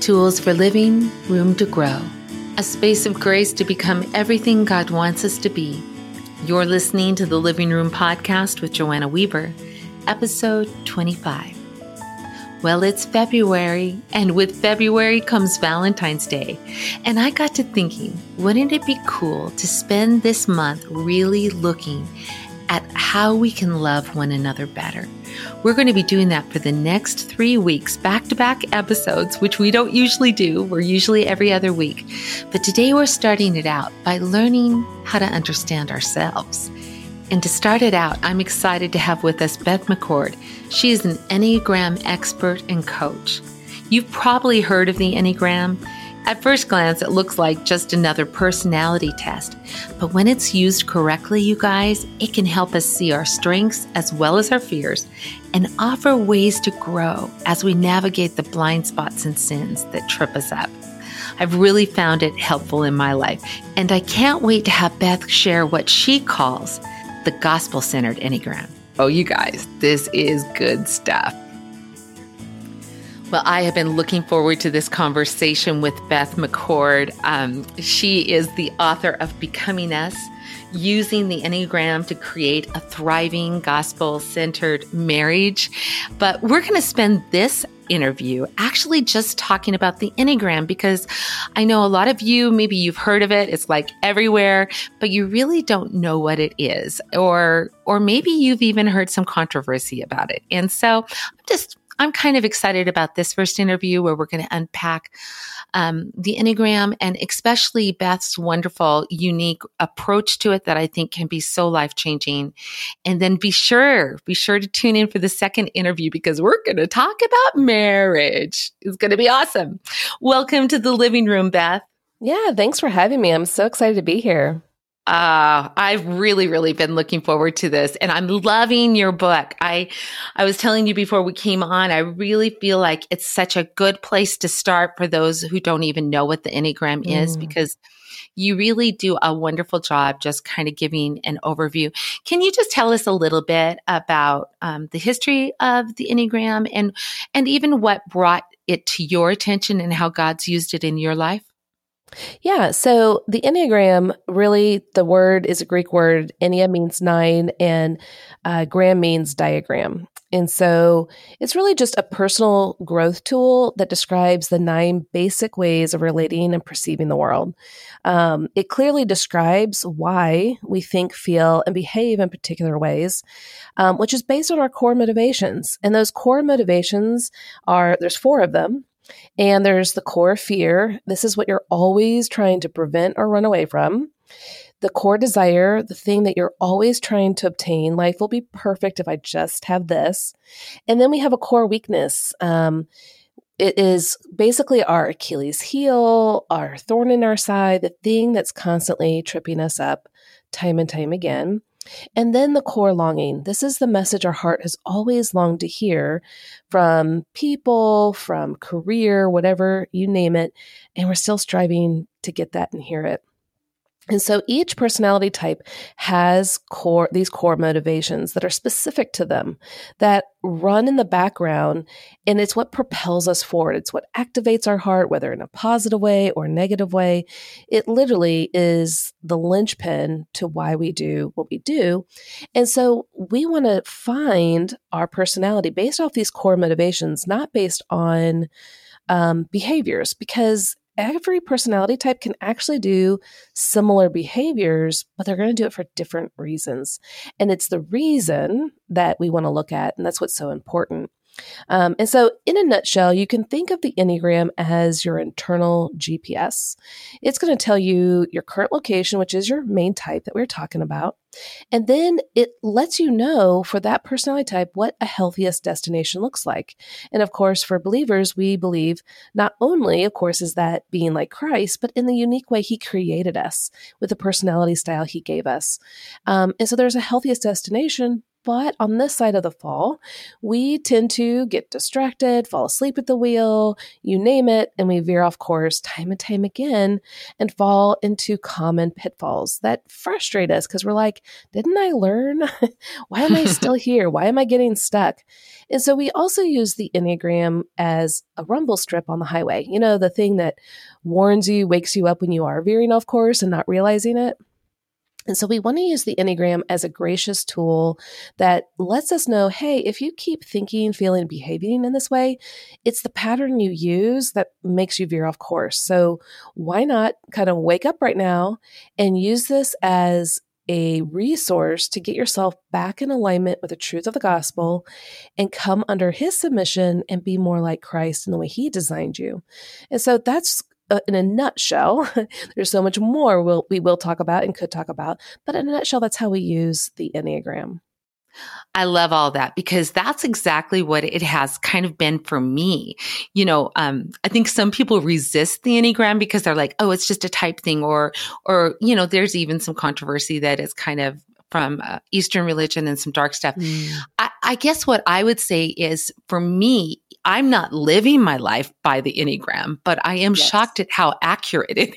Tools for living, room to grow. A space of grace to become everything God wants us to be. You're listening to the Living Room Podcast with Joanna Weaver, episode 25. Well, it's February, and with February comes Valentine's Day. And I got to thinking, wouldn't it be cool to spend this month really looking at how we can love one another better? We're going to be doing that for the next three weeks, back to back episodes, which we don't usually do. We're usually every other week. But today we're starting it out by learning how to understand ourselves. And to start it out, I'm excited to have with us Beth McCord. She is an Enneagram expert and coach. You've probably heard of the Enneagram. At first glance, it looks like just another personality test. But when it's used correctly, you guys, it can help us see our strengths as well as our fears and offer ways to grow as we navigate the blind spots and sins that trip us up. I've really found it helpful in my life, and I can't wait to have Beth share what she calls the gospel centered Enneagram. Oh, you guys, this is good stuff. Well, I have been looking forward to this conversation with Beth McCord. Um, she is the author of Becoming Us Using the Enneagram to Create a Thriving Gospel Centered Marriage. But we're going to spend this interview actually just talking about the Enneagram because I know a lot of you, maybe you've heard of it. It's like everywhere, but you really don't know what it is. Or, or maybe you've even heard some controversy about it. And so I'm just I'm kind of excited about this first interview where we're going to unpack um, the Enneagram and especially Beth's wonderful, unique approach to it that I think can be so life changing. And then be sure, be sure to tune in for the second interview because we're going to talk about marriage. It's going to be awesome. Welcome to the living room, Beth. Yeah, thanks for having me. I'm so excited to be here. Uh, I've really, really been looking forward to this and I'm loving your book. I, I was telling you before we came on, I really feel like it's such a good place to start for those who don't even know what the Enneagram mm. is because you really do a wonderful job just kind of giving an overview. Can you just tell us a little bit about um, the history of the Enneagram and, and even what brought it to your attention and how God's used it in your life? Yeah. So the Enneagram, really, the word is a Greek word. Ennea means nine, and uh, gram means diagram. And so it's really just a personal growth tool that describes the nine basic ways of relating and perceiving the world. Um, it clearly describes why we think, feel, and behave in particular ways, um, which is based on our core motivations. And those core motivations are there's four of them. And there's the core fear. This is what you're always trying to prevent or run away from. The core desire, the thing that you're always trying to obtain. Life will be perfect if I just have this. And then we have a core weakness. Um, it is basically our Achilles heel, our thorn in our side, the thing that's constantly tripping us up time and time again. And then the core longing. This is the message our heart has always longed to hear from people, from career, whatever you name it. And we're still striving to get that and hear it. And so each personality type has core these core motivations that are specific to them that run in the background and it's what propels us forward. It's what activates our heart whether in a positive way or negative way. It literally is the linchpin to why we do what we do. And so we want to find our personality based off these core motivations, not based on um, behaviors because every personality type can actually do similar behaviors, but they're going to do it for different reasons. And it's the reason that we want to look at, and that's what's so important. Um, and so, in a nutshell, you can think of the Enneagram as your internal GPS. It's going to tell you your current location, which is your main type that we are talking about. And then it lets you know for that personality type what a healthiest destination looks like. And of course, for believers, we believe not only, of course, is that being like Christ, but in the unique way he created us with the personality style he gave us. Um, and so there's a healthiest destination But on this side of the fall, we tend to get distracted, fall asleep at the wheel, you name it, and we veer off course time and time again and fall into common pitfalls that frustrate us because we're like, didn't I learn? Why am I still here? Why am I getting stuck? And so we also use the Enneagram as a rumble strip on the highway. You know, the thing that warns you, wakes you up when you are veering off course and not realizing it. And so we want to use the Enneagram as a gracious tool that lets us know hey, if you keep thinking, feeling, behaving in this way, it's the pattern you use that makes you veer off course. So why not kind of wake up right now and use this as a resource to get yourself back in alignment with the truth of the gospel and come under his submission and be more like Christ in the way he designed you. And so that's uh, in a nutshell, there's so much more we'll, we will talk about and could talk about, but in a nutshell, that's how we use the Enneagram. I love all that because that's exactly what it has kind of been for me. You know, um, I think some people resist the Enneagram because they're like, oh, it's just a type thing, or, or, you know, there's even some controversy that is kind of from uh, Eastern religion and some dark stuff. Mm. I, I guess what I would say is for me, I'm not living my life by the Enneagram, but I am yes. shocked at how accurate it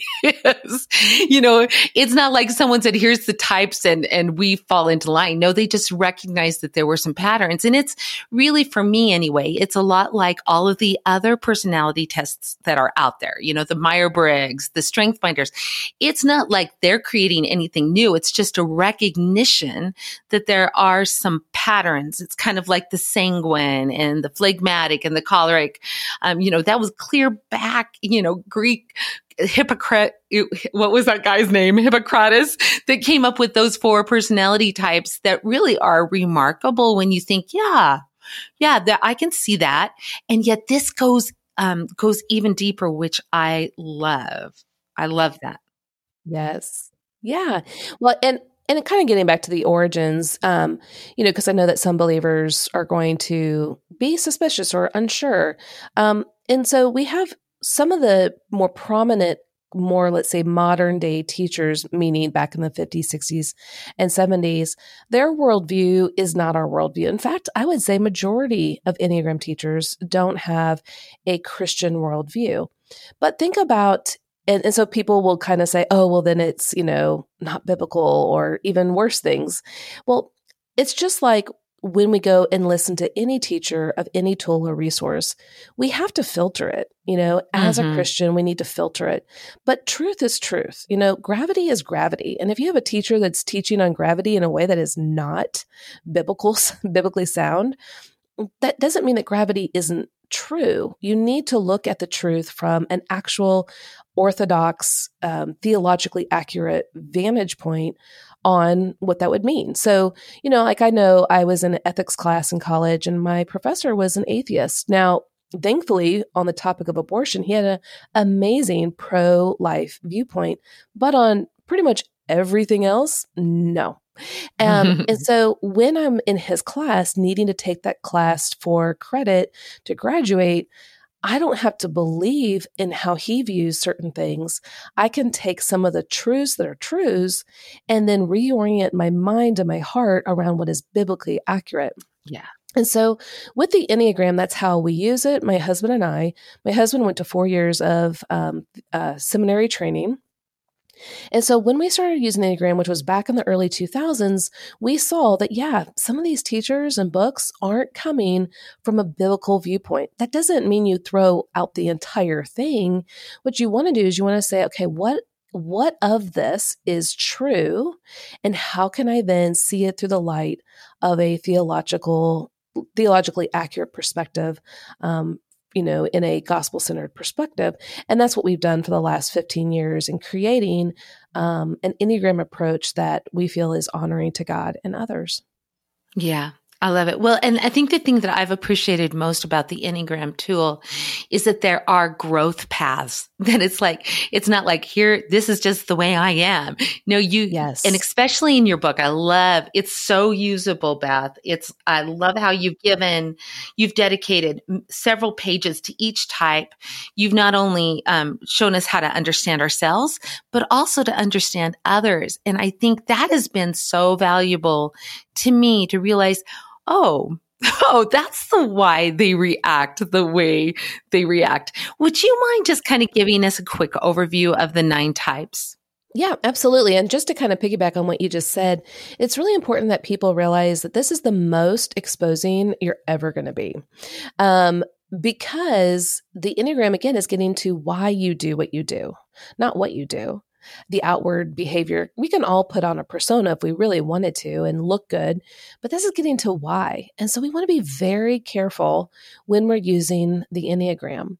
is. you know, it's not like someone said, here's the types and, and we fall into line. No, they just recognize that there were some patterns. And it's really, for me anyway, it's a lot like all of the other personality tests that are out there. You know, the Meyer Briggs, the Strength Finders. It's not like they're creating anything new. It's just a recognition that there are some patterns. It's kind of like the sanguine and the phlegmatic and and the choleric. Um, you know, that was clear back, you know, Greek Hippocrates, what was that guy's name? Hippocrates that came up with those four personality types that really are remarkable when you think, yeah, yeah, that I can see that. And yet this goes, um, goes even deeper, which I love. I love that. Yes. Yeah. Well, and and kind of getting back to the origins, um, you know, because I know that some believers are going to be suspicious or unsure. Um, and so we have some of the more prominent, more, let's say, modern day teachers, meaning back in the 50s, 60s, and 70s, their worldview is not our worldview. In fact, I would say majority of Enneagram teachers don't have a Christian worldview. But think about and, and so people will kind of say, oh, well, then it's, you know, not biblical or even worse things. Well, it's just like when we go and listen to any teacher of any tool or resource, we have to filter it. You know, as mm-hmm. a Christian, we need to filter it. But truth is truth. You know, gravity is gravity. And if you have a teacher that's teaching on gravity in a way that is not biblical, biblically sound, that doesn't mean that gravity isn't true. You need to look at the truth from an actual orthodox, um, theologically accurate vantage point on what that would mean. So, you know, like I know I was in an ethics class in college and my professor was an atheist. Now, thankfully, on the topic of abortion, he had an amazing pro life viewpoint, but on pretty much everything else, no. Um, and so when I'm in his class, needing to take that class for credit to graduate, I don't have to believe in how he views certain things. I can take some of the truths that are truths and then reorient my mind and my heart around what is biblically accurate. Yeah. And so with the Enneagram, that's how we use it. My husband and I, my husband went to four years of um, uh, seminary training. And so when we started using the Enneagram, which was back in the early 2000s, we saw that, yeah, some of these teachers and books aren't coming from a biblical viewpoint. That doesn't mean you throw out the entire thing. What you want to do is you want to say, okay, what what of this is true and how can i then see it through the light of a theological theologically accurate perspective um, you know, in a gospel centered perspective. And that's what we've done for the last 15 years in creating um, an Enneagram approach that we feel is honoring to God and others. Yeah. I love it. Well, and I think the thing that I've appreciated most about the Enneagram tool is that there are growth paths. That it's like, it's not like here, this is just the way I am. No, you, yes. And especially in your book, I love, it's so usable, Beth. It's, I love how you've given, you've dedicated several pages to each type. You've not only um, shown us how to understand ourselves, but also to understand others. And I think that has been so valuable to me to realize, oh, Oh, that's the why they react the way they react. Would you mind just kind of giving us a quick overview of the nine types? Yeah, absolutely. And just to kind of piggyback on what you just said, it's really important that people realize that this is the most exposing you're ever going to be. Um, because the Enneagram, again, is getting to why you do what you do, not what you do the outward behavior. We can all put on a persona if we really wanted to and look good, but this is getting to why. And so we want to be very careful when we're using the Enneagram.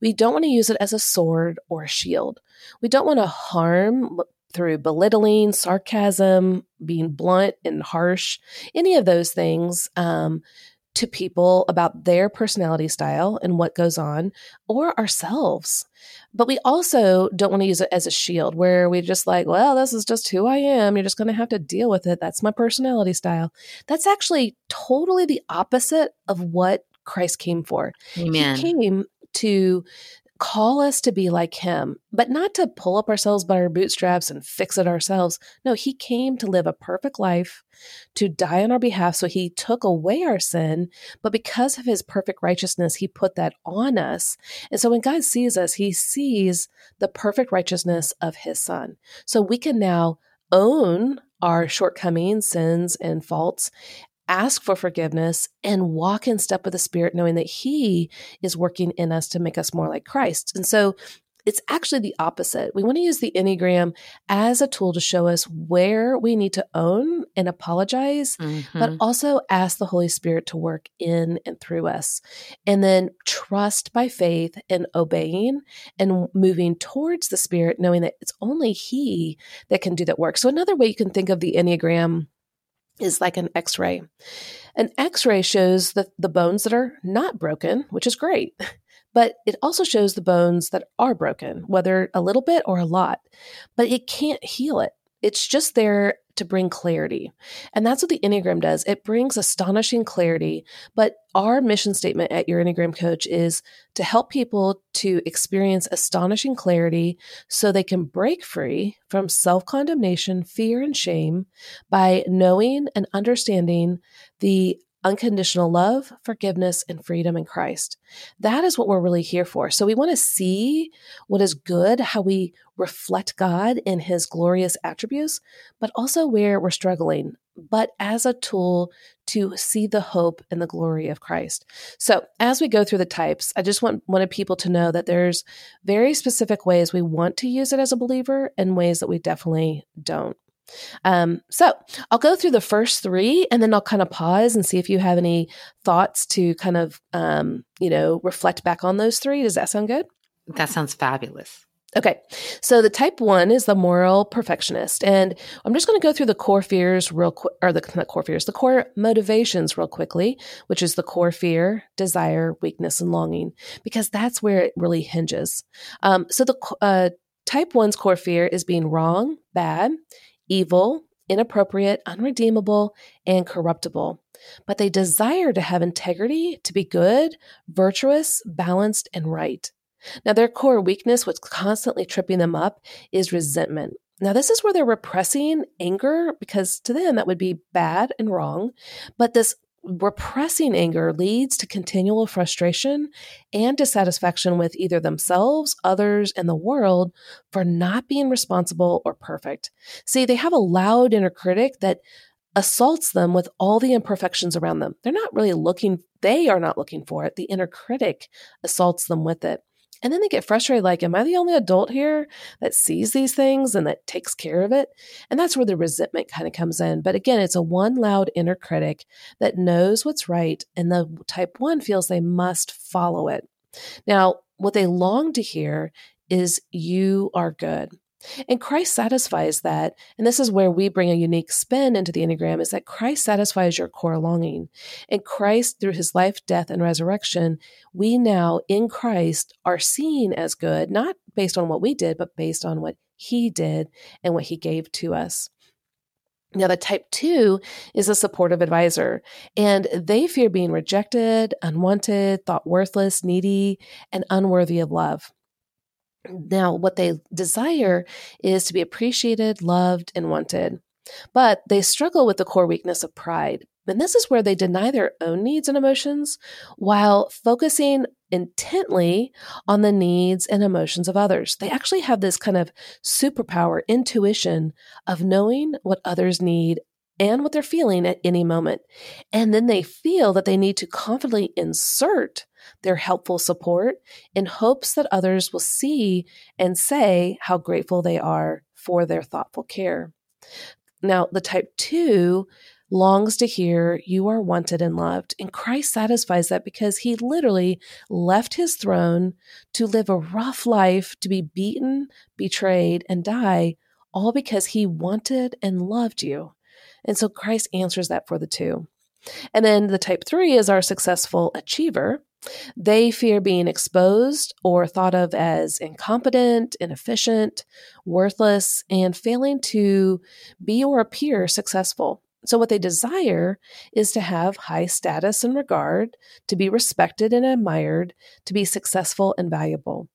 We don't want to use it as a sword or a shield. We don't want to harm through belittling, sarcasm, being blunt and harsh, any of those things. Um, to people about their personality style and what goes on, or ourselves. But we also don't want to use it as a shield where we just like, well, this is just who I am. You're just going to have to deal with it. That's my personality style. That's actually totally the opposite of what Christ came for. Amen. He came to call us to be like him, but not to pull up ourselves by our bootstraps and fix it ourselves. No, he came to live a perfect life, to die on our behalf. So he took away our sin, but because of his perfect righteousness, he put that on us. And so when God sees us, he sees the perfect righteousness of his son. So we can now own our shortcomings, sins, and faults ask for forgiveness and walk in step with the Spirit, knowing that He is working in us to make us more like Christ. And so it's actually the opposite. We want to use the Enneagram as a tool to show us where we need to own and apologize, mm-hmm. but also ask the Holy Spirit to work in and through us. And then trust by faith and obeying and moving towards the Spirit, knowing that it's only He that can do that work. So, another way you can think of the Enneagram is like an x ray. An x ray shows the, the bones that are not broken, which is great, but it also shows the bones that are broken, whether a little bit or a lot, but it can't heal it. It's just there to bring clarity. And that's what the Enneagram does. It brings astonishing clarity. But our mission statement at Your Enneagram Coach is to help people to experience astonishing clarity so they can break free from self condemnation, fear, and shame by knowing and understanding the unconditional love, forgiveness, and freedom in Christ. That is what we're really here for. So we want to see what is good, how we reflect God in his glorious attributes, but also where we're struggling, but as a tool to see the hope and the glory of Christ. So as we go through the types, I just want wanted people to know that there's very specific ways we want to use it as a believer and ways that we definitely don't. Um, so I'll go through the first three and then I'll kind of pause and see if you have any thoughts to kind of, um, you know, reflect back on those three. Does that sound good? That sounds fabulous. Okay, so the type one is the moral perfectionist, and I'm just going to go through the core fears real quick, or the not core fears, the core motivations real quickly, which is the core fear, desire, weakness, and longing, because that's where it really hinges. Um, so the uh, type one's core fear is being wrong, bad, evil, inappropriate, unredeemable, and corruptible. But they desire to have integrity, to be good, virtuous, balanced, and right. Now, their core weakness, what's constantly tripping them up, is resentment. Now, this is where they're repressing anger because to them that would be bad and wrong. But this repressing anger leads to continual frustration and dissatisfaction with either themselves, others, and the world for not being responsible or perfect. See, they have a loud inner critic that assaults them with all the imperfections around them. They're not really looking, they are not looking for it. The inner critic assaults them with it. And then they get frustrated like, am I the only adult here that sees these things and that takes care of it? And that's where the resentment kind of comes in. But again, it's a one loud inner critic that knows what's right, and the type one feels they must follow it. Now, what they long to hear is, you are good. And Christ satisfies that. And this is where we bring a unique spin into the Enneagram is that Christ satisfies your core longing. And Christ, through his life, death, and resurrection, we now in Christ are seen as good, not based on what we did, but based on what he did and what he gave to us. Now, the type two is a supportive advisor, and they fear being rejected, unwanted, thought worthless, needy, and unworthy of love. Now, what they desire is to be appreciated, loved, and wanted. But they struggle with the core weakness of pride. And this is where they deny their own needs and emotions while focusing intently on the needs and emotions of others. They actually have this kind of superpower, intuition of knowing what others need and what they're feeling at any moment. And then they feel that they need to confidently insert their helpful support in hopes that others will see and say how grateful they are for their thoughtful care. Now, the type two longs to hear you are wanted and loved. And Christ satisfies that because he literally left his throne to live a rough life, to be beaten, betrayed, and die, all because he wanted and loved you. And so Christ answers that for the two. And then the type three is our successful achiever. They fear being exposed or thought of as incompetent, inefficient, worthless, and failing to be or appear successful. So, what they desire is to have high status and regard, to be respected and admired, to be successful and valuable.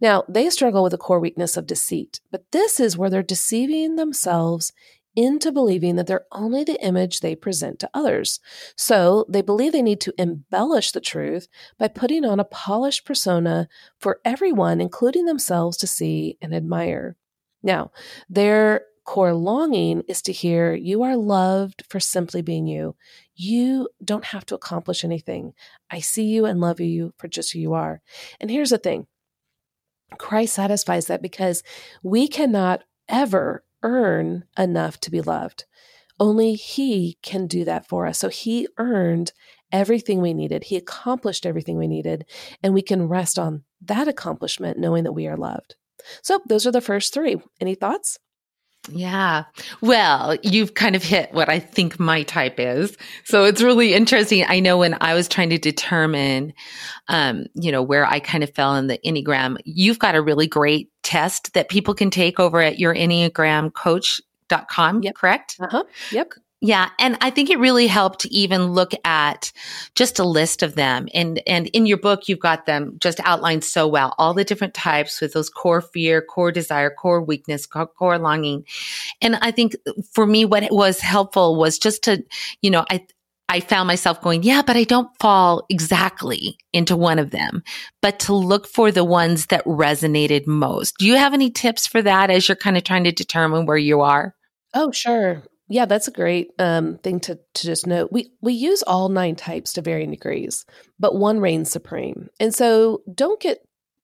Now, they struggle with a core weakness of deceit, but this is where they're deceiving themselves into believing that they're only the image they present to others. So they believe they need to embellish the truth by putting on a polished persona for everyone, including themselves, to see and admire. Now, their core longing is to hear you are loved for simply being you. You don't have to accomplish anything. I see you and love you for just who you are. And here's the thing Christ satisfies that because we cannot ever earn enough to be loved. Only He can do that for us. So He earned everything we needed. He accomplished everything we needed. And we can rest on that accomplishment knowing that we are loved. So those are the first three. Any thoughts? Yeah. Well, you've kind of hit what I think my type is. So it's really interesting. I know when I was trying to determine, um, you know, where I kind of fell in the Enneagram, you've got a really great test that people can take over at your Enneagram coach.com, yep. correct? Uh-huh. Yep. Yeah. And I think it really helped to even look at just a list of them. And, and in your book, you've got them just outlined so well, all the different types with those core fear, core desire, core weakness, core, core longing. And I think for me, what was helpful was just to, you know, I, I found myself going, yeah, but I don't fall exactly into one of them, but to look for the ones that resonated most. Do you have any tips for that as you're kind of trying to determine where you are? Oh, sure. Yeah, that's a great um, thing to, to just note. We we use all nine types to varying degrees, but one reigns supreme. And so don't get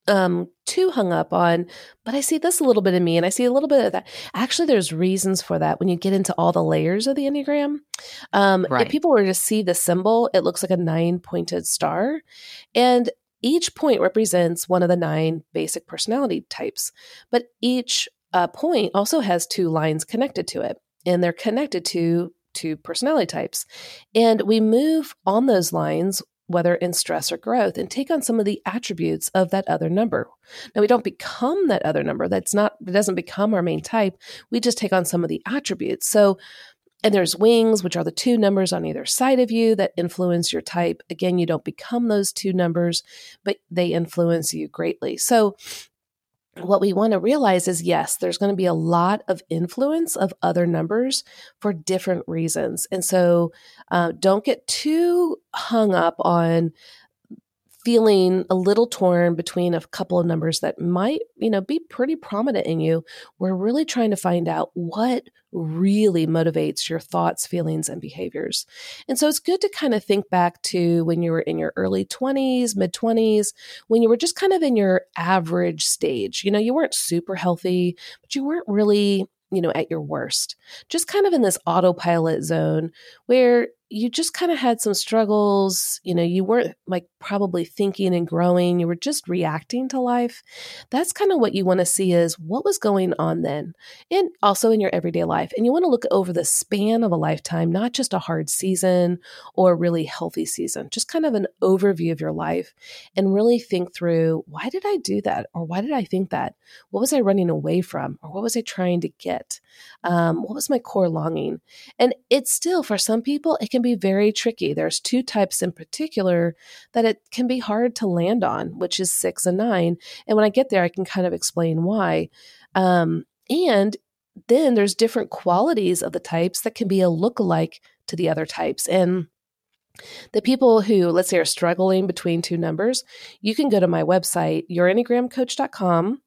um, too hung up on, but I see this a little bit in me and I see a little bit of that. Actually, there's reasons for that when you get into all the layers of the Enneagram. Um, right. If people were to see the symbol, it looks like a nine pointed star. And each point represents one of the nine basic personality types, but each uh, point also has two lines connected to it and they're connected to to personality types. And we move on those lines whether in stress or growth, and take on some of the attributes of that other number. Now, we don't become that other number. That's not, it doesn't become our main type. We just take on some of the attributes. So, and there's wings, which are the two numbers on either side of you that influence your type. Again, you don't become those two numbers, but they influence you greatly. So, what we want to realize is yes, there's going to be a lot of influence of other numbers for different reasons. And so uh, don't get too hung up on feeling a little torn between a couple of numbers that might, you know, be pretty prominent in you, we're really trying to find out what really motivates your thoughts, feelings, and behaviors. And so it's good to kind of think back to when you were in your early 20s, mid 20s, when you were just kind of in your average stage. You know, you weren't super healthy, but you weren't really you know, at your worst. Just kind of in this autopilot zone where you just kind of had some struggles. You know, you weren't like probably thinking and growing. You were just reacting to life. That's kind of what you want to see is what was going on then, and also in your everyday life. And you want to look over the span of a lifetime, not just a hard season or a really healthy season, just kind of an overview of your life and really think through why did I do that? Or why did I think that? What was I running away from? Or what was I trying to get? Um, what was my core longing? And it's still, for some people, it can be very tricky. There's two types in particular that it can be hard to land on, which is six and nine. And when I get there, I can kind of explain why. Um, and then there's different qualities of the types that can be a look-alike to the other types. And the people who, let's say, are struggling between two numbers, you can go to my website, yourenneagramcoach.com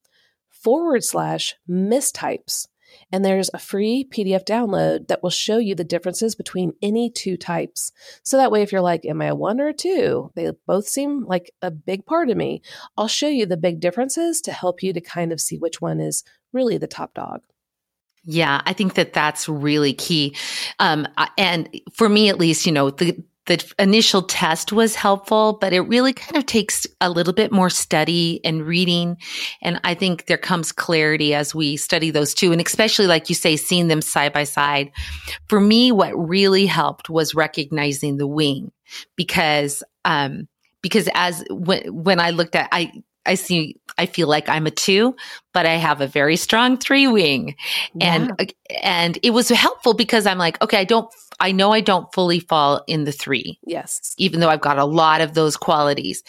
forward slash mistypes. And there's a free PDF download that will show you the differences between any two types. So that way, if you're like, Am I a one or a two? They both seem like a big part of me. I'll show you the big differences to help you to kind of see which one is really the top dog. Yeah, I think that that's really key. Um, and for me, at least, you know, the, the initial test was helpful, but it really kind of takes a little bit more study and reading. And I think there comes clarity as we study those two. And especially, like you say, seeing them side by side. For me, what really helped was recognizing the wing because, um, because as when, when I looked at, I, I see, I feel like I'm a two, but I have a very strong three wing. Yeah. And, and it was helpful because I'm like, okay, I don't, I know I don't fully fall in the three. Yes. Even though I've got a lot of those qualities.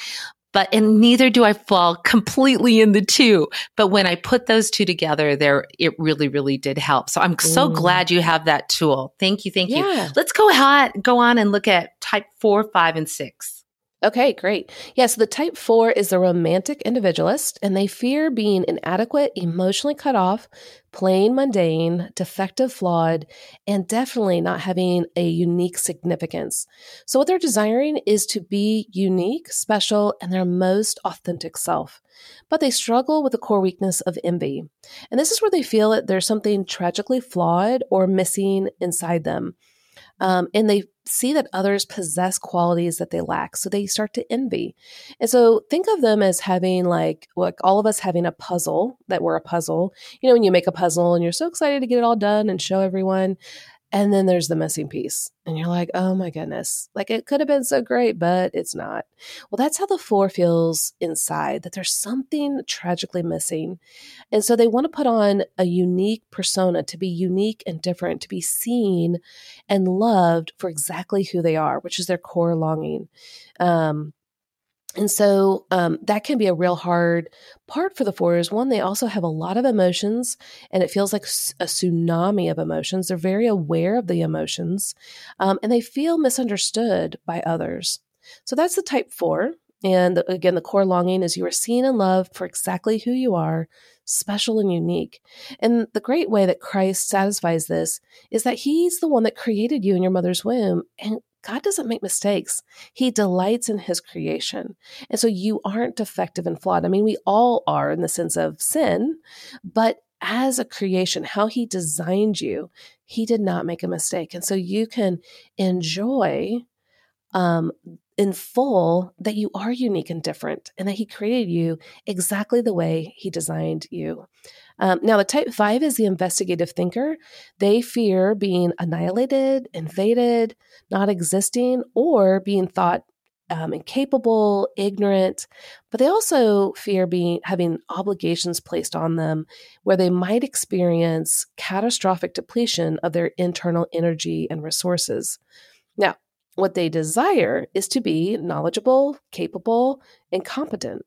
But, and neither do I fall completely in the two. But when I put those two together, there, it really, really did help. So I'm so mm. glad you have that tool. Thank you. Thank yeah. you. Let's go ahead, go on and look at type four, five, and six. Okay, great. Yeah, so the type four is the romantic individualist, and they fear being inadequate, emotionally cut off, plain mundane, defective, flawed, and definitely not having a unique significance. So, what they're desiring is to be unique, special, and their most authentic self. But they struggle with the core weakness of envy. And this is where they feel that there's something tragically flawed or missing inside them. Um, and they see that others possess qualities that they lack. So they start to envy. And so think of them as having like, like all of us having a puzzle that we're a puzzle. You know, when you make a puzzle and you're so excited to get it all done and show everyone. And then there's the missing piece. And you're like, oh my goodness, like it could have been so great, but it's not. Well, that's how the four feels inside, that there's something tragically missing. And so they want to put on a unique persona to be unique and different, to be seen and loved for exactly who they are, which is their core longing. Um, and so um, that can be a real hard part for the fours. One, they also have a lot of emotions, and it feels like a tsunami of emotions. They're very aware of the emotions, um, and they feel misunderstood by others. So that's the type four. And again, the core longing is you are seen and loved for exactly who you are, special and unique. And the great way that Christ satisfies this is that He's the one that created you in your mother's womb and God doesn't make mistakes. He delights in his creation. And so you aren't defective and flawed. I mean, we all are in the sense of sin, but as a creation, how he designed you, he did not make a mistake. And so you can enjoy um, in full that you are unique and different and that he created you exactly the way he designed you. Um, now, the type five is the investigative thinker. They fear being annihilated, invaded, not existing, or being thought um, incapable, ignorant, but they also fear being having obligations placed on them where they might experience catastrophic depletion of their internal energy and resources. Now, what they desire is to be knowledgeable, capable, and competent.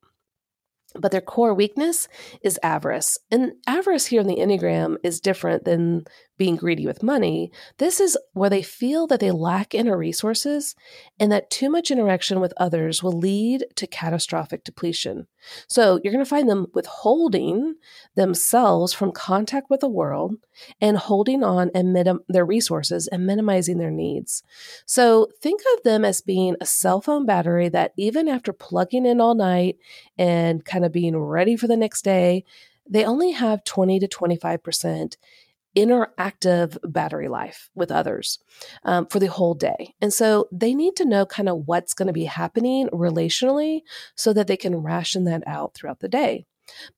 But their core weakness is avarice. And avarice here in the Enneagram is different than being greedy with money. This is where they feel that they lack inner resources and that too much interaction with others will lead to catastrophic depletion. So you're going to find them withholding themselves from contact with the world and holding on and minim- their resources and minimizing their needs. So think of them as being a cell phone battery that even after plugging in all night and kind of being ready for the next day, they only have 20 to 25% interactive battery life with others um, for the whole day. And so they need to know kind of what's going to be happening relationally so that they can ration that out throughout the day.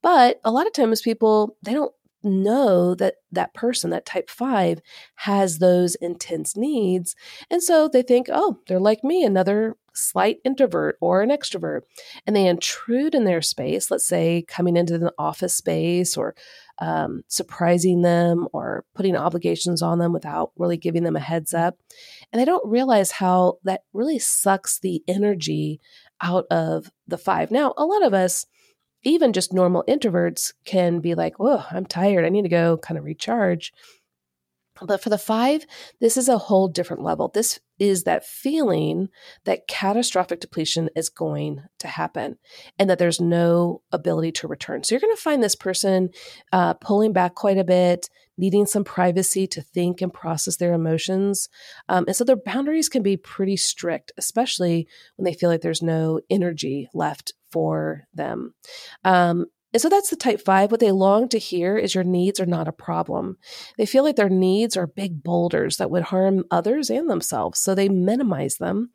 But a lot of times people, they don't know that that person, that type five, has those intense needs. And so they think, oh, they're like me, another slight introvert or an extrovert. And they intrude in their space, let's say coming into the office space or um, surprising them or putting obligations on them without really giving them a heads up. And they don't realize how that really sucks the energy out of the five. Now, a lot of us, even just normal introverts can be like, oh, I'm tired. I need to go kind of recharge. But for the five, this is a whole different level. This is that feeling that catastrophic depletion is going to happen and that there's no ability to return. So you're going to find this person uh, pulling back quite a bit, needing some privacy to think and process their emotions. Um, and so their boundaries can be pretty strict, especially when they feel like there's no energy left for them. Um, and so that's the type five. What they long to hear is your needs are not a problem. They feel like their needs are big boulders that would harm others and themselves. So they minimize them.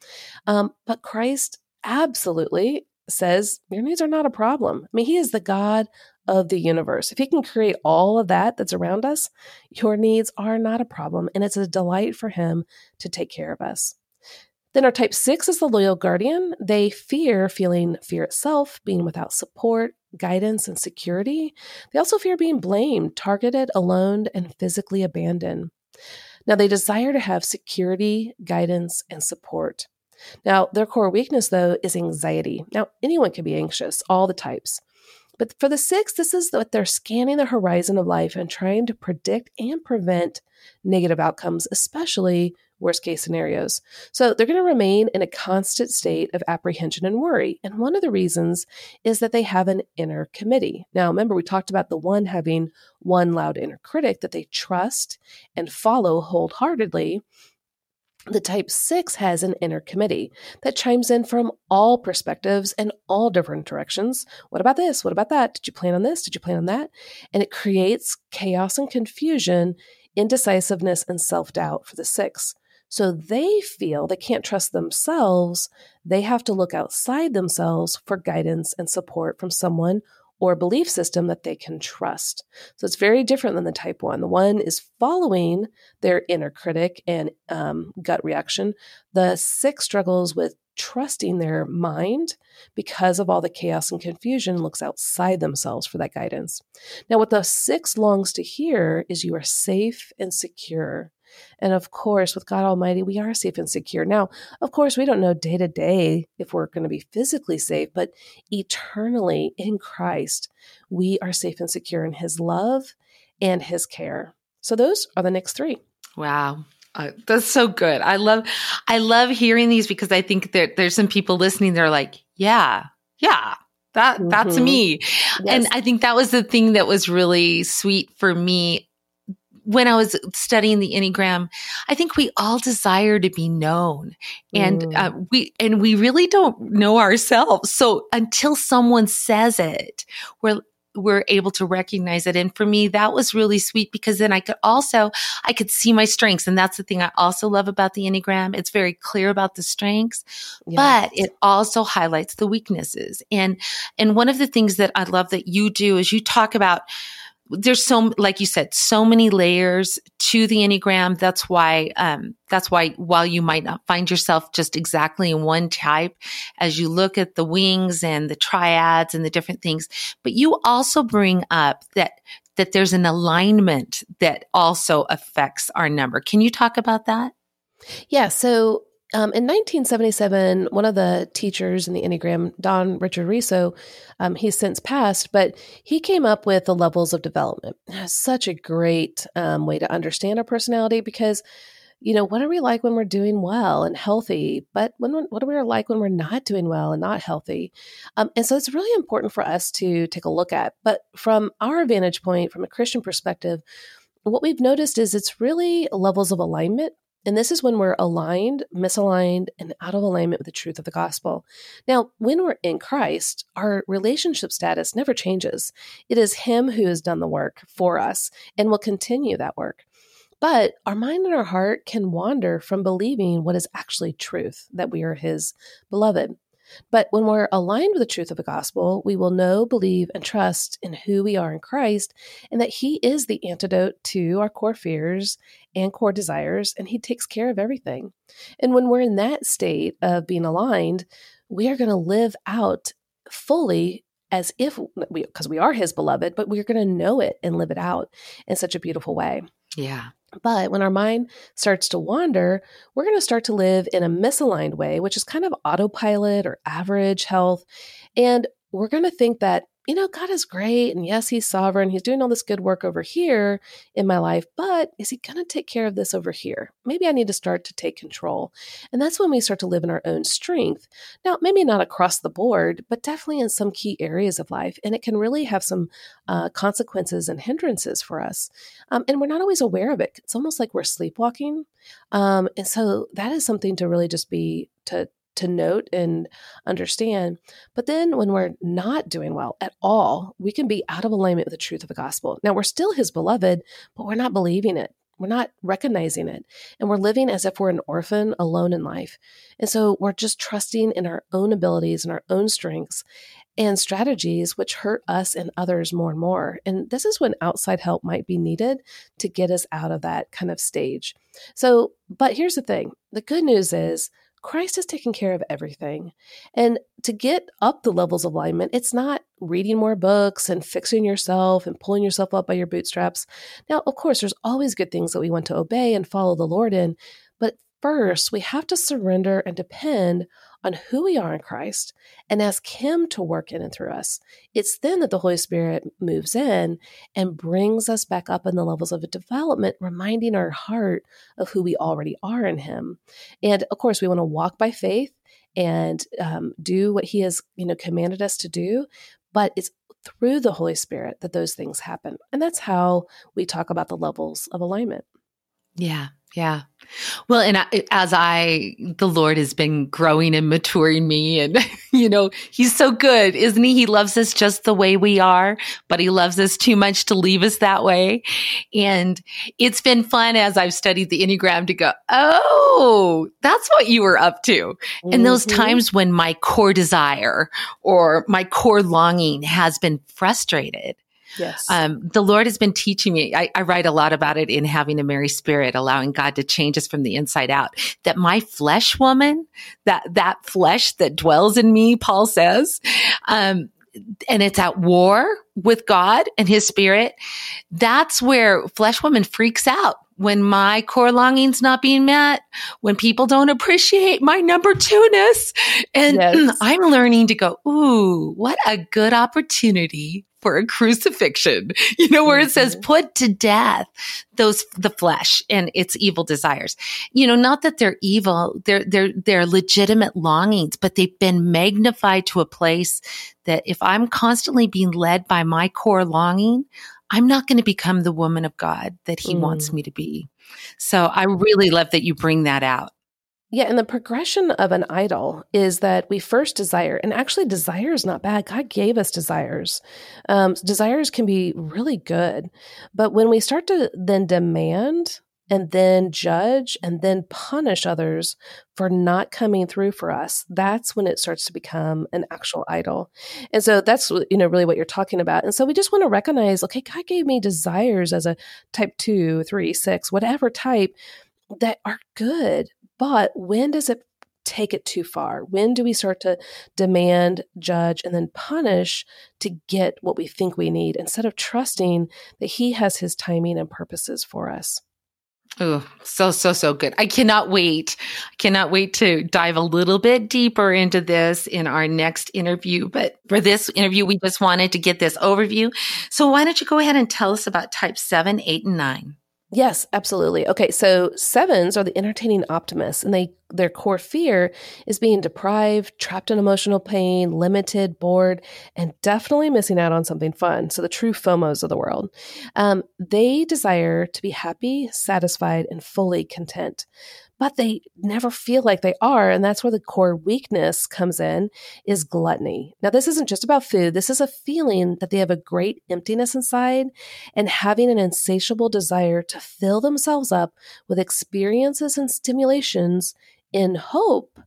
Um, but Christ absolutely says your needs are not a problem. I mean, He is the God of the universe. If He can create all of that that's around us, your needs are not a problem. And it's a delight for Him to take care of us. Then our type six is the loyal guardian. They fear feeling fear itself, being without support, guidance, and security. They also fear being blamed, targeted, alone, and physically abandoned. Now, they desire to have security, guidance, and support. Now, their core weakness, though, is anxiety. Now, anyone can be anxious, all the types. But for the six, this is that they're scanning the horizon of life and trying to predict and prevent negative outcomes, especially worst case scenarios. So they're going to remain in a constant state of apprehension and worry. And one of the reasons is that they have an inner committee. Now, remember, we talked about the one having one loud inner critic that they trust and follow wholeheartedly. The type 6 has an inner committee that chimes in from all perspectives and all different directions. What about this? What about that? Did you plan on this? Did you plan on that? And it creates chaos and confusion, indecisiveness, and self doubt for the 6. So they feel they can't trust themselves. They have to look outside themselves for guidance and support from someone or belief system that they can trust. So it's very different than the type one. The one is following their inner critic and um, gut reaction. The six struggles with trusting their mind because of all the chaos and confusion looks outside themselves for that guidance. Now, what the six longs to hear is you are safe and secure. And of course, with God Almighty, we are safe and secure. Now, of course, we don't know day to day if we're going to be physically safe, but eternally in Christ, we are safe and secure in His love and His care. So those are the next three. Wow. Uh, that's so good. I love, I love hearing these because I think that there's some people listening. They're like, yeah, yeah, that that's mm-hmm. me. Yes. And I think that was the thing that was really sweet for me when I was studying the Enneagram, I think we all desire to be known and mm. uh, we, and we really don't know ourselves. So until someone says it, we're, we're able to recognize it. And for me, that was really sweet because then I could also, I could see my strengths. And that's the thing I also love about the Enneagram. It's very clear about the strengths, yes. but it also highlights the weaknesses. And, and one of the things that I love that you do is you talk about, there's so like you said so many layers to the enneagram. That's why um, that's why while you might not find yourself just exactly in one type as you look at the wings and the triads and the different things but you also bring up that that there's an alignment that also affects our number. Can you talk about that? Yeah. So um, in 1977, one of the teachers in the Enneagram, Don Richard Riso, um, he's since passed, but he came up with the levels of development. Such a great um, way to understand our personality because, you know, what are we like when we're doing well and healthy? But when what are we like when we're not doing well and not healthy? Um, and so it's really important for us to take a look at. But from our vantage point, from a Christian perspective, what we've noticed is it's really levels of alignment and this is when we're aligned, misaligned, and out of alignment with the truth of the gospel. Now, when we're in Christ, our relationship status never changes. It is Him who has done the work for us and will continue that work. But our mind and our heart can wander from believing what is actually truth, that we are His beloved. But when we're aligned with the truth of the gospel, we will know, believe, and trust in who we are in Christ and that He is the antidote to our core fears and core desires, and He takes care of everything. And when we're in that state of being aligned, we are going to live out fully as if we, because we are His beloved, but we're going to know it and live it out in such a beautiful way. Yeah. But when our mind starts to wander, we're going to start to live in a misaligned way, which is kind of autopilot or average health. And we're going to think that you know, God is great. And yes, He's sovereign. He's doing all this good work over here in my life. But is He going to take care of this over here? Maybe I need to start to take control. And that's when we start to live in our own strength. Now, maybe not across the board, but definitely in some key areas of life. And it can really have some uh, consequences and hindrances for us. Um, and we're not always aware of it. It's almost like we're sleepwalking. Um, and so that is something to really just be to to note and understand. But then when we're not doing well at all, we can be out of alignment with the truth of the gospel. Now, we're still his beloved, but we're not believing it. We're not recognizing it. And we're living as if we're an orphan alone in life. And so we're just trusting in our own abilities and our own strengths and strategies, which hurt us and others more and more. And this is when outside help might be needed to get us out of that kind of stage. So, but here's the thing the good news is Christ has taken care of everything. And to get up the levels of alignment, it's not reading more books and fixing yourself and pulling yourself up by your bootstraps. Now, of course, there's always good things that we want to obey and follow the Lord in, but first we have to surrender and depend on who we are in Christ and ask Him to work in and through us. It's then that the Holy Spirit moves in and brings us back up in the levels of development, reminding our heart of who we already are in Him. And of course, we want to walk by faith and um, do what He has, you know, commanded us to do. But it's through the Holy Spirit that those things happen. And that's how we talk about the levels of alignment. Yeah. Yeah. Well, and I, as I, the Lord has been growing and maturing me and, you know, he's so good, isn't he? He loves us just the way we are, but he loves us too much to leave us that way. And it's been fun as I've studied the Enneagram to go, Oh, that's what you were up to. Mm-hmm. And those times when my core desire or my core longing has been frustrated. Yes. Um, the Lord has been teaching me. I, I, write a lot about it in having a Mary spirit, allowing God to change us from the inside out. That my flesh woman, that that flesh that dwells in me, Paul says, um, and it's at war with God and His Spirit. That's where flesh woman freaks out when my core longing's not being met, when people don't appreciate my number two ness. And yes. I'm learning to go, ooh, what a good opportunity for a crucifixion, you know, where it says mm-hmm. put to death those, the flesh and its evil desires. You know, not that they're evil, they're, they're, they're legitimate longings, but they've been magnified to a place that if I'm constantly being led by my core longing, I'm not going to become the woman of God that he mm. wants me to be. So I really love that you bring that out. Yeah, and the progression of an idol is that we first desire, and actually, desire is not bad. God gave us desires. Um, desires can be really good. But when we start to then demand and then judge and then punish others for not coming through for us that's when it starts to become an actual idol and so that's you know really what you're talking about and so we just want to recognize okay god gave me desires as a type two three six whatever type that are good but when does it take it too far? When do we start to demand, judge, and then punish to get what we think we need instead of trusting that He has His timing and purposes for us? Oh, so, so, so good. I cannot wait. I cannot wait to dive a little bit deeper into this in our next interview. But for this interview, we just wanted to get this overview. So why don't you go ahead and tell us about type seven, eight, and nine? Yes, absolutely. Okay, so sevens are the entertaining optimists, and they their core fear is being deprived, trapped in emotional pain, limited, bored, and definitely missing out on something fun. So the true FOMOs of the world. Um, they desire to be happy, satisfied, and fully content but they never feel like they are. And that's where the core weakness comes in is gluttony. Now, this isn't just about food. This is a feeling that they have a great emptiness inside and having an insatiable desire to fill themselves up with experiences and stimulations in hope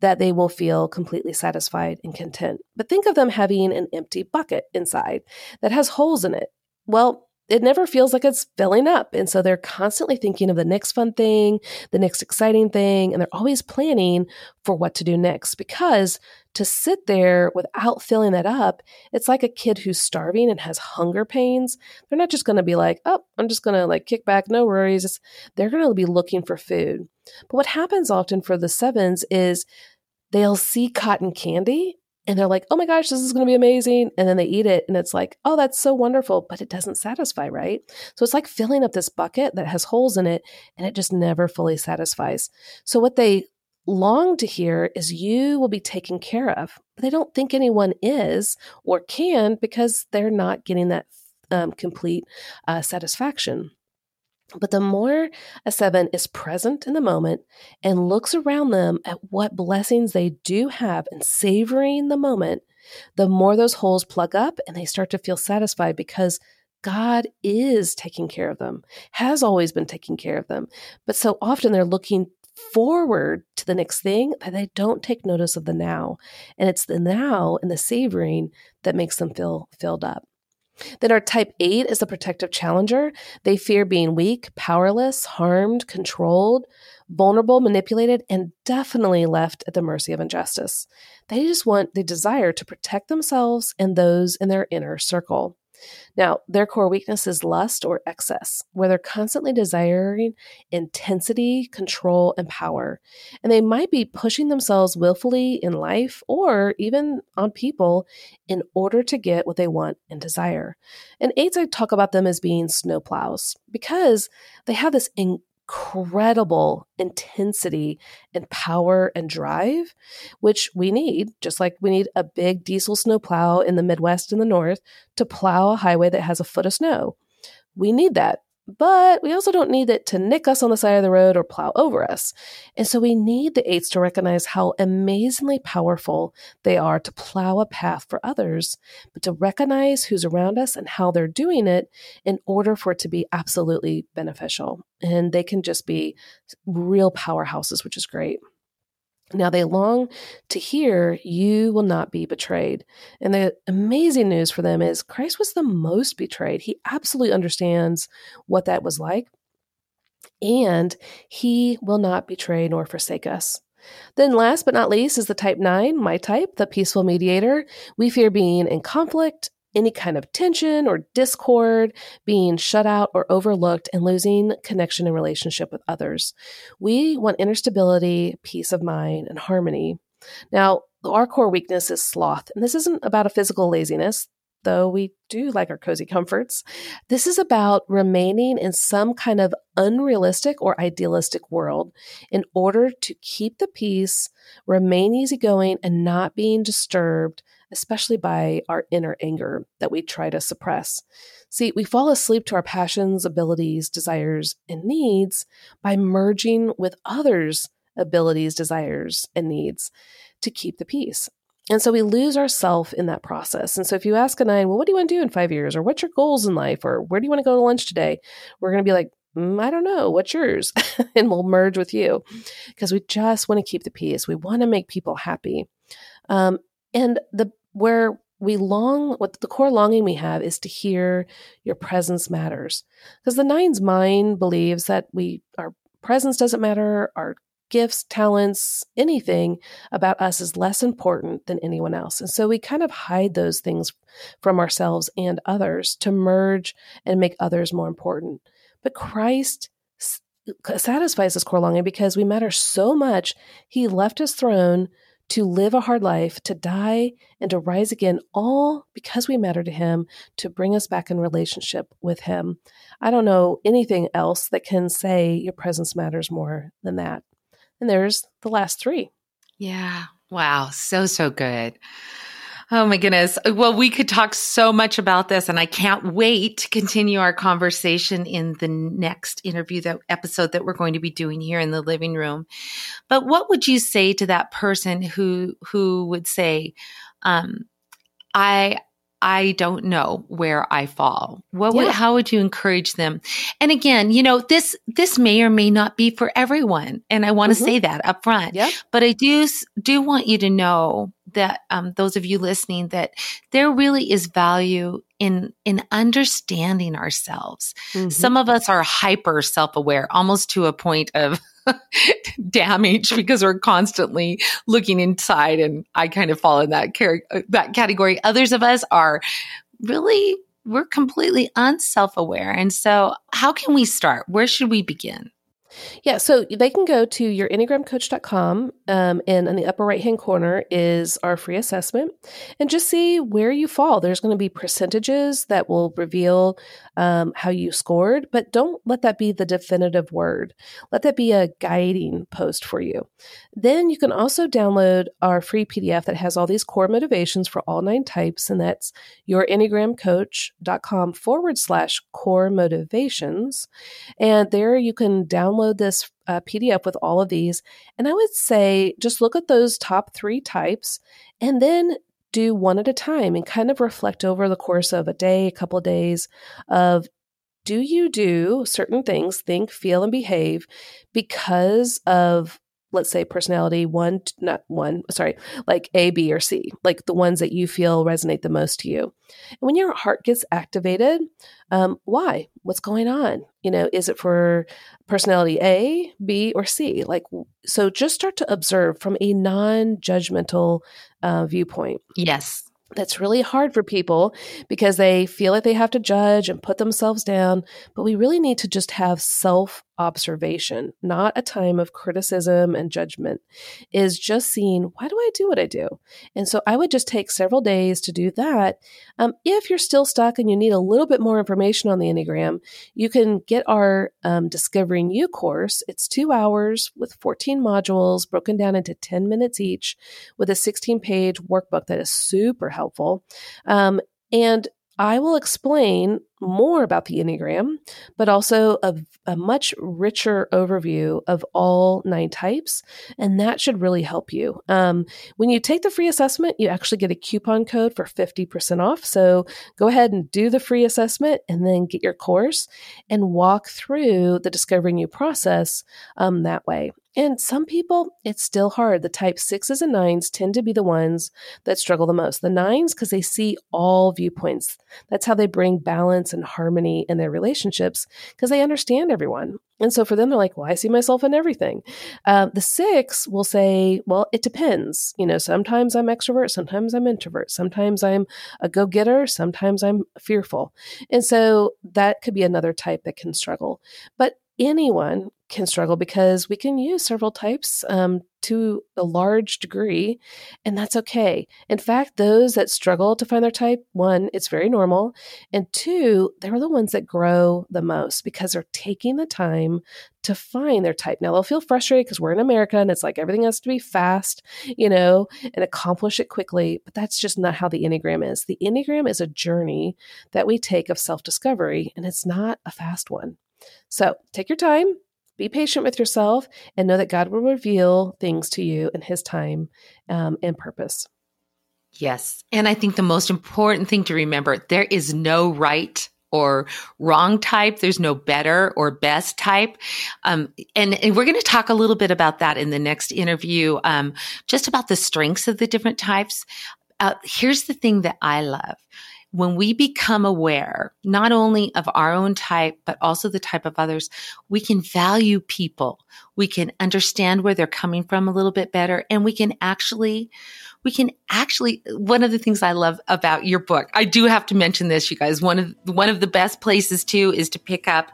that they will feel completely satisfied and content. But think of them having an empty bucket inside that has holes in it. Well, it never feels like it's filling up. And so they're constantly thinking of the next fun thing, the next exciting thing, and they're always planning for what to do next because to sit there without filling that up, it's like a kid who's starving and has hunger pains. They're not just going to be like, oh, I'm just going to like kick back, no worries. They're going to be looking for food. But what happens often for the sevens is they'll see cotton candy and they're like, oh my gosh, this is going to be amazing. And then they eat it and it's like, oh, that's so wonderful, but it doesn't satisfy, right? So it's like filling up this bucket that has holes in it and it just never fully satisfies. So what they long to hear is you will be taken care of, but they don't think anyone is or can because they're not getting that um, complete uh, satisfaction. But the more a seven is present in the moment and looks around them at what blessings they do have and savoring the moment, the more those holes plug up and they start to feel satisfied because God is taking care of them, has always been taking care of them. But so often they're looking forward to the next thing that they don't take notice of the now. And it's the now and the savoring that makes them feel filled up. Then our type 8 is the protective challenger. They fear being weak, powerless, harmed, controlled, vulnerable, manipulated, and definitely left at the mercy of injustice. They just want, the desire to protect themselves and those in their inner circle. Now, their core weakness is lust or excess, where they're constantly desiring intensity, control, and power. And they might be pushing themselves willfully in life or even on people in order to get what they want and desire. And eights, I talk about them as being snowplows because they have this in- incredible intensity and power and drive, which we need, just like we need a big diesel snow plow in the Midwest and the North to plow a highway that has a foot of snow. We need that but we also don't need it to nick us on the side of the road or plow over us. And so we need the eights to recognize how amazingly powerful they are to plow a path for others, but to recognize who's around us and how they're doing it in order for it to be absolutely beneficial. And they can just be real powerhouses, which is great. Now they long to hear, You will not be betrayed. And the amazing news for them is Christ was the most betrayed. He absolutely understands what that was like. And he will not betray nor forsake us. Then, last but not least, is the type 9, my type, the peaceful mediator. We fear being in conflict, any kind of tension or discord, being shut out or overlooked, and losing connection and relationship with others. We want inner stability, peace of mind, and harmony. Now, our core weakness is sloth, and this isn't about a physical laziness, though we do like our cozy comforts. This is about remaining in some kind of unrealistic or idealistic world in order to keep the peace, remain easygoing, and not being disturbed especially by our inner anger that we try to suppress. See, we fall asleep to our passions, abilities, desires, and needs by merging with others' abilities, desires, and needs to keep the peace. And so we lose ourself in that process. And so if you ask a nine, well, what do you want to do in five years? Or what's your goals in life? Or where do you want to go to lunch today? We're going to be like, mm, I don't know. What's yours? and we'll merge with you because we just want to keep the peace. We want to make people happy. Um, and the where we long, what the core longing we have is to hear your presence matters. Because the nine's mind believes that we, our presence doesn't matter, our gifts, talents, anything about us is less important than anyone else. And so we kind of hide those things from ourselves and others to merge and make others more important. But Christ satisfies this core longing because we matter so much. He left his throne to live a hard life, to die, and to rise again, all because we matter to Him, to bring us back in relationship with Him. I don't know anything else that can say your presence matters more than that. And there's the last three. Yeah. Wow. So, so good. Oh my goodness. Well, we could talk so much about this and I can't wait to continue our conversation in the next interview that episode that we're going to be doing here in the living room. But what would you say to that person who who would say um I I don't know where I fall. What would, how would you encourage them? And again, you know, this, this may or may not be for everyone. And I want to mm-hmm. say that up front. Yeah. But I do, do want you to know that, um, those of you listening, that there really is value in, in understanding ourselves. Mm-hmm. Some of us are hyper self aware, almost to a point of, damage because we're constantly looking inside and I kind of fall in that car- that category. Others of us are really we're completely unself-aware. And so how can we start? Where should we begin? Yeah, so they can go to your enneagramcoach.com um, and in the upper right hand corner is our free assessment and just see where you fall. There's going to be percentages that will reveal um, how you scored, but don't let that be the definitive word. Let that be a guiding post for you. Then you can also download our free PDF that has all these core motivations for all nine types, and that's your enneagramcoach.com forward slash core motivations. And there you can download this uh, PDF with all of these. And I would say just look at those top three types and then do one at a time and kind of reflect over the course of a day, a couple of days of do you do certain things, think, feel, and behave because of let's say personality one not one sorry like a b or c like the ones that you feel resonate the most to you. And when your heart gets activated um, why? What's going on? You know is it for personality a b or c? Like so just start to observe from a non-judgmental uh, viewpoint. Yes. That's really hard for people because they feel like they have to judge and put themselves down. But we really need to just have self observation, not a time of criticism and judgment, is just seeing why do I do what I do? And so I would just take several days to do that. Um, if you're still stuck and you need a little bit more information on the Enneagram, you can get our um, Discovering You course. It's two hours with 14 modules broken down into 10 minutes each with a 16 page workbook that is super helpful. Um, and I will explain more about the Enneagram, but also a, a, much richer overview of all nine types. And that should really help you. Um, when you take the free assessment, you actually get a coupon code for 50% off. So go ahead and do the free assessment and then get your course and walk through the Discovering You process um, that way. And some people, it's still hard. The type sixes and nines tend to be the ones that struggle the most. The nines, because they see all viewpoints. That's how they bring balance and harmony in their relationships, because they understand everyone. And so for them, they're like, well, I see myself in everything. Uh, the six will say, well, it depends. You know, sometimes I'm extrovert, sometimes I'm introvert, sometimes I'm a go getter, sometimes I'm fearful. And so that could be another type that can struggle. But anyone can struggle because we can use several types um, to a large degree, and that's okay. In fact, those that struggle to find their type, one, it's very normal. And two, they're the ones that grow the most because they're taking the time to find their type. Now, they'll feel frustrated because we're in America and it's like everything has to be fast, you know, and accomplish it quickly. But that's just not how the Enneagram is. The Enneagram is a journey that we take of self discovery, and it's not a fast one. So take your time, be patient with yourself, and know that God will reveal things to you in His time um, and purpose. Yes. And I think the most important thing to remember there is no right or wrong type. There's no better or best type. Um, and, and, we're going to talk a little bit about that in the next interview, um, just about the strengths of the different types. Uh, here's the thing that I love when we become aware not only of our own type, but also the type of others, we can value people. We can understand where they're coming from a little bit better. And we can actually, we can actually, one of the things I love about your book, I do have to mention this, you guys. One of, one of the best places too is to pick up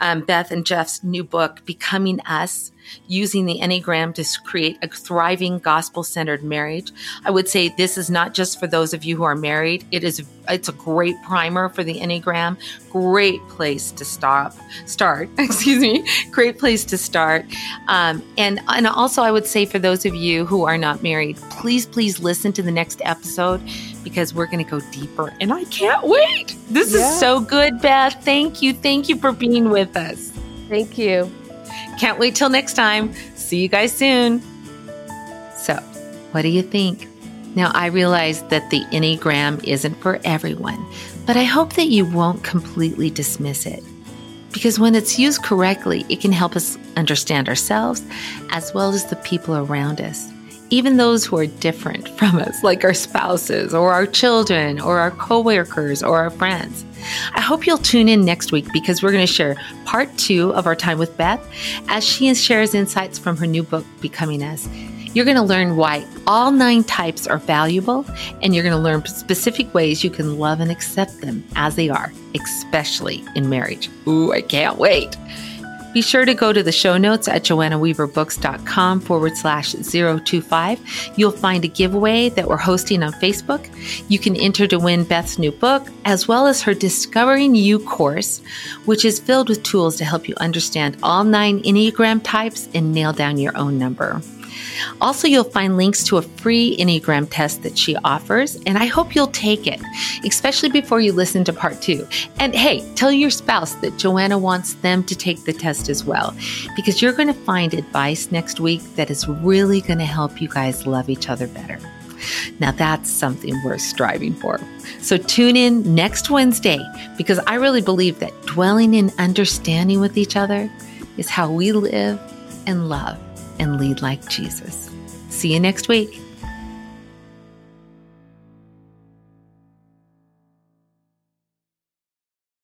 um, Beth and Jeff's new book, Becoming Us using the Enneagram to create a thriving gospel centered marriage. I would say this is not just for those of you who are married. It is, it's a great primer for the Enneagram. Great place to stop, start, excuse me. Great place to start. Um, and, and also I would say for those of you who are not married, please, please listen to the next episode because we're going to go deeper and I can't wait. This yeah. is so good, Beth. Thank you. Thank you for being with us. Thank you. Can't wait till next time. See you guys soon. So, what do you think? Now, I realize that the Enneagram isn't for everyone, but I hope that you won't completely dismiss it. Because when it's used correctly, it can help us understand ourselves as well as the people around us, even those who are different from us, like our spouses or our children or our coworkers or our friends. I hope you'll tune in next week because we're going to share part two of our time with Beth as she shares insights from her new book, Becoming Us. You're going to learn why all nine types are valuable, and you're going to learn specific ways you can love and accept them as they are, especially in marriage. Ooh, I can't wait. Be sure to go to the show notes at joannaweaverbooks.com forward slash 025. You'll find a giveaway that we're hosting on Facebook. You can enter to win Beth's new book, as well as her Discovering You course, which is filled with tools to help you understand all nine Enneagram types and nail down your own number. Also, you'll find links to a free Enneagram test that she offers, and I hope you'll take it, especially before you listen to part two. And hey, tell your spouse that Joanna wants them to take the test as well, because you're going to find advice next week that is really going to help you guys love each other better. Now, that's something worth striving for. So, tune in next Wednesday because I really believe that dwelling in understanding with each other is how we live and love and lead like Jesus. See you next week.